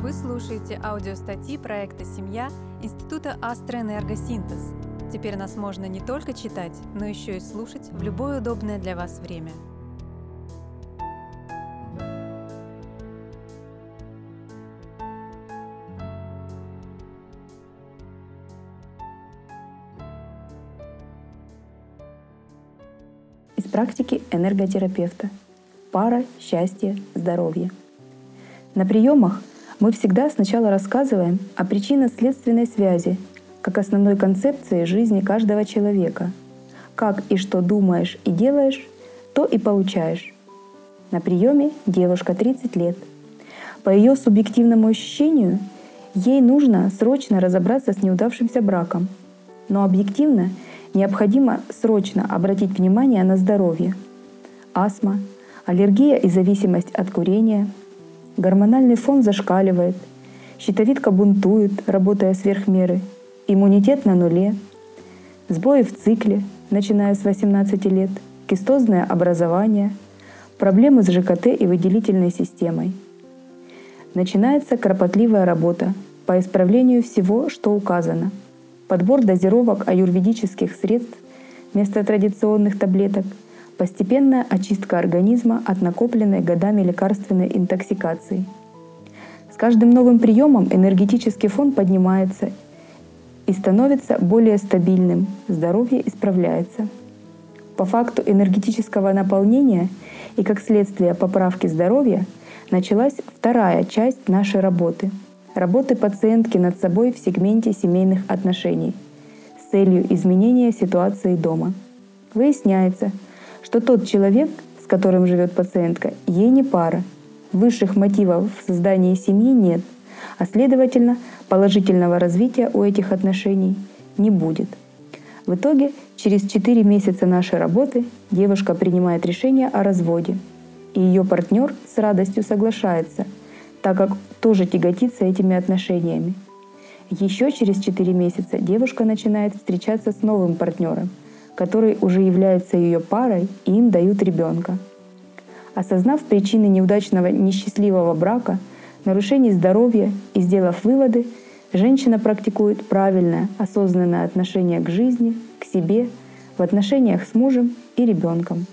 Вы слушаете аудиостатьи проекта «Семья» Института Астроэнергосинтез. Теперь нас можно не только читать, но еще и слушать в любое удобное для вас время. Из практики энерготерапевта. Пара, счастье, здоровье. На приемах мы всегда сначала рассказываем о причинно-следственной связи как основной концепции жизни каждого человека. Как и что думаешь и делаешь, то и получаешь. На приеме девушка 30 лет. По ее субъективному ощущению, ей нужно срочно разобраться с неудавшимся браком. Но объективно необходимо срочно обратить внимание на здоровье. Астма, аллергия и зависимость от курения, гормональный фон зашкаливает, щитовидка бунтует, работая сверх меры – иммунитет на нуле, сбои в цикле, начиная с 18 лет, кистозное образование, проблемы с ЖКТ и выделительной системой. Начинается кропотливая работа. По исправлению всего, что указано. Подбор дозировок аюрведических средств вместо традиционных таблеток, постепенная очистка организма от накопленной годами лекарственной интоксикации. С каждым новым приемом энергетический фон поднимается и становится более стабильным, здоровье исправляется. По факту энергетического наполнения и как следствие поправки здоровья началась вторая часть нашей работы — работы пациентки над собой в сегменте семейных отношений с целью изменения ситуации дома. Выясняется, что тот человек, с которым живет пациентка, ей не пара. Высших мотивов в создании семьи нет — а следовательно положительного развития у этих отношений не будет. В итоге через 4 месяца нашей работы девушка принимает решение о разводе, и ее партнер с радостью соглашается, так как тоже тяготится этими отношениями. Еще через 4 месяца девушка начинает встречаться с новым партнером, который уже является ее парой и им дают ребенка. Осознав причины неудачного несчастливого брака – нарушений здоровья и сделав выводы, женщина практикует правильное, осознанное отношение к жизни, к себе, в отношениях с мужем и ребенком.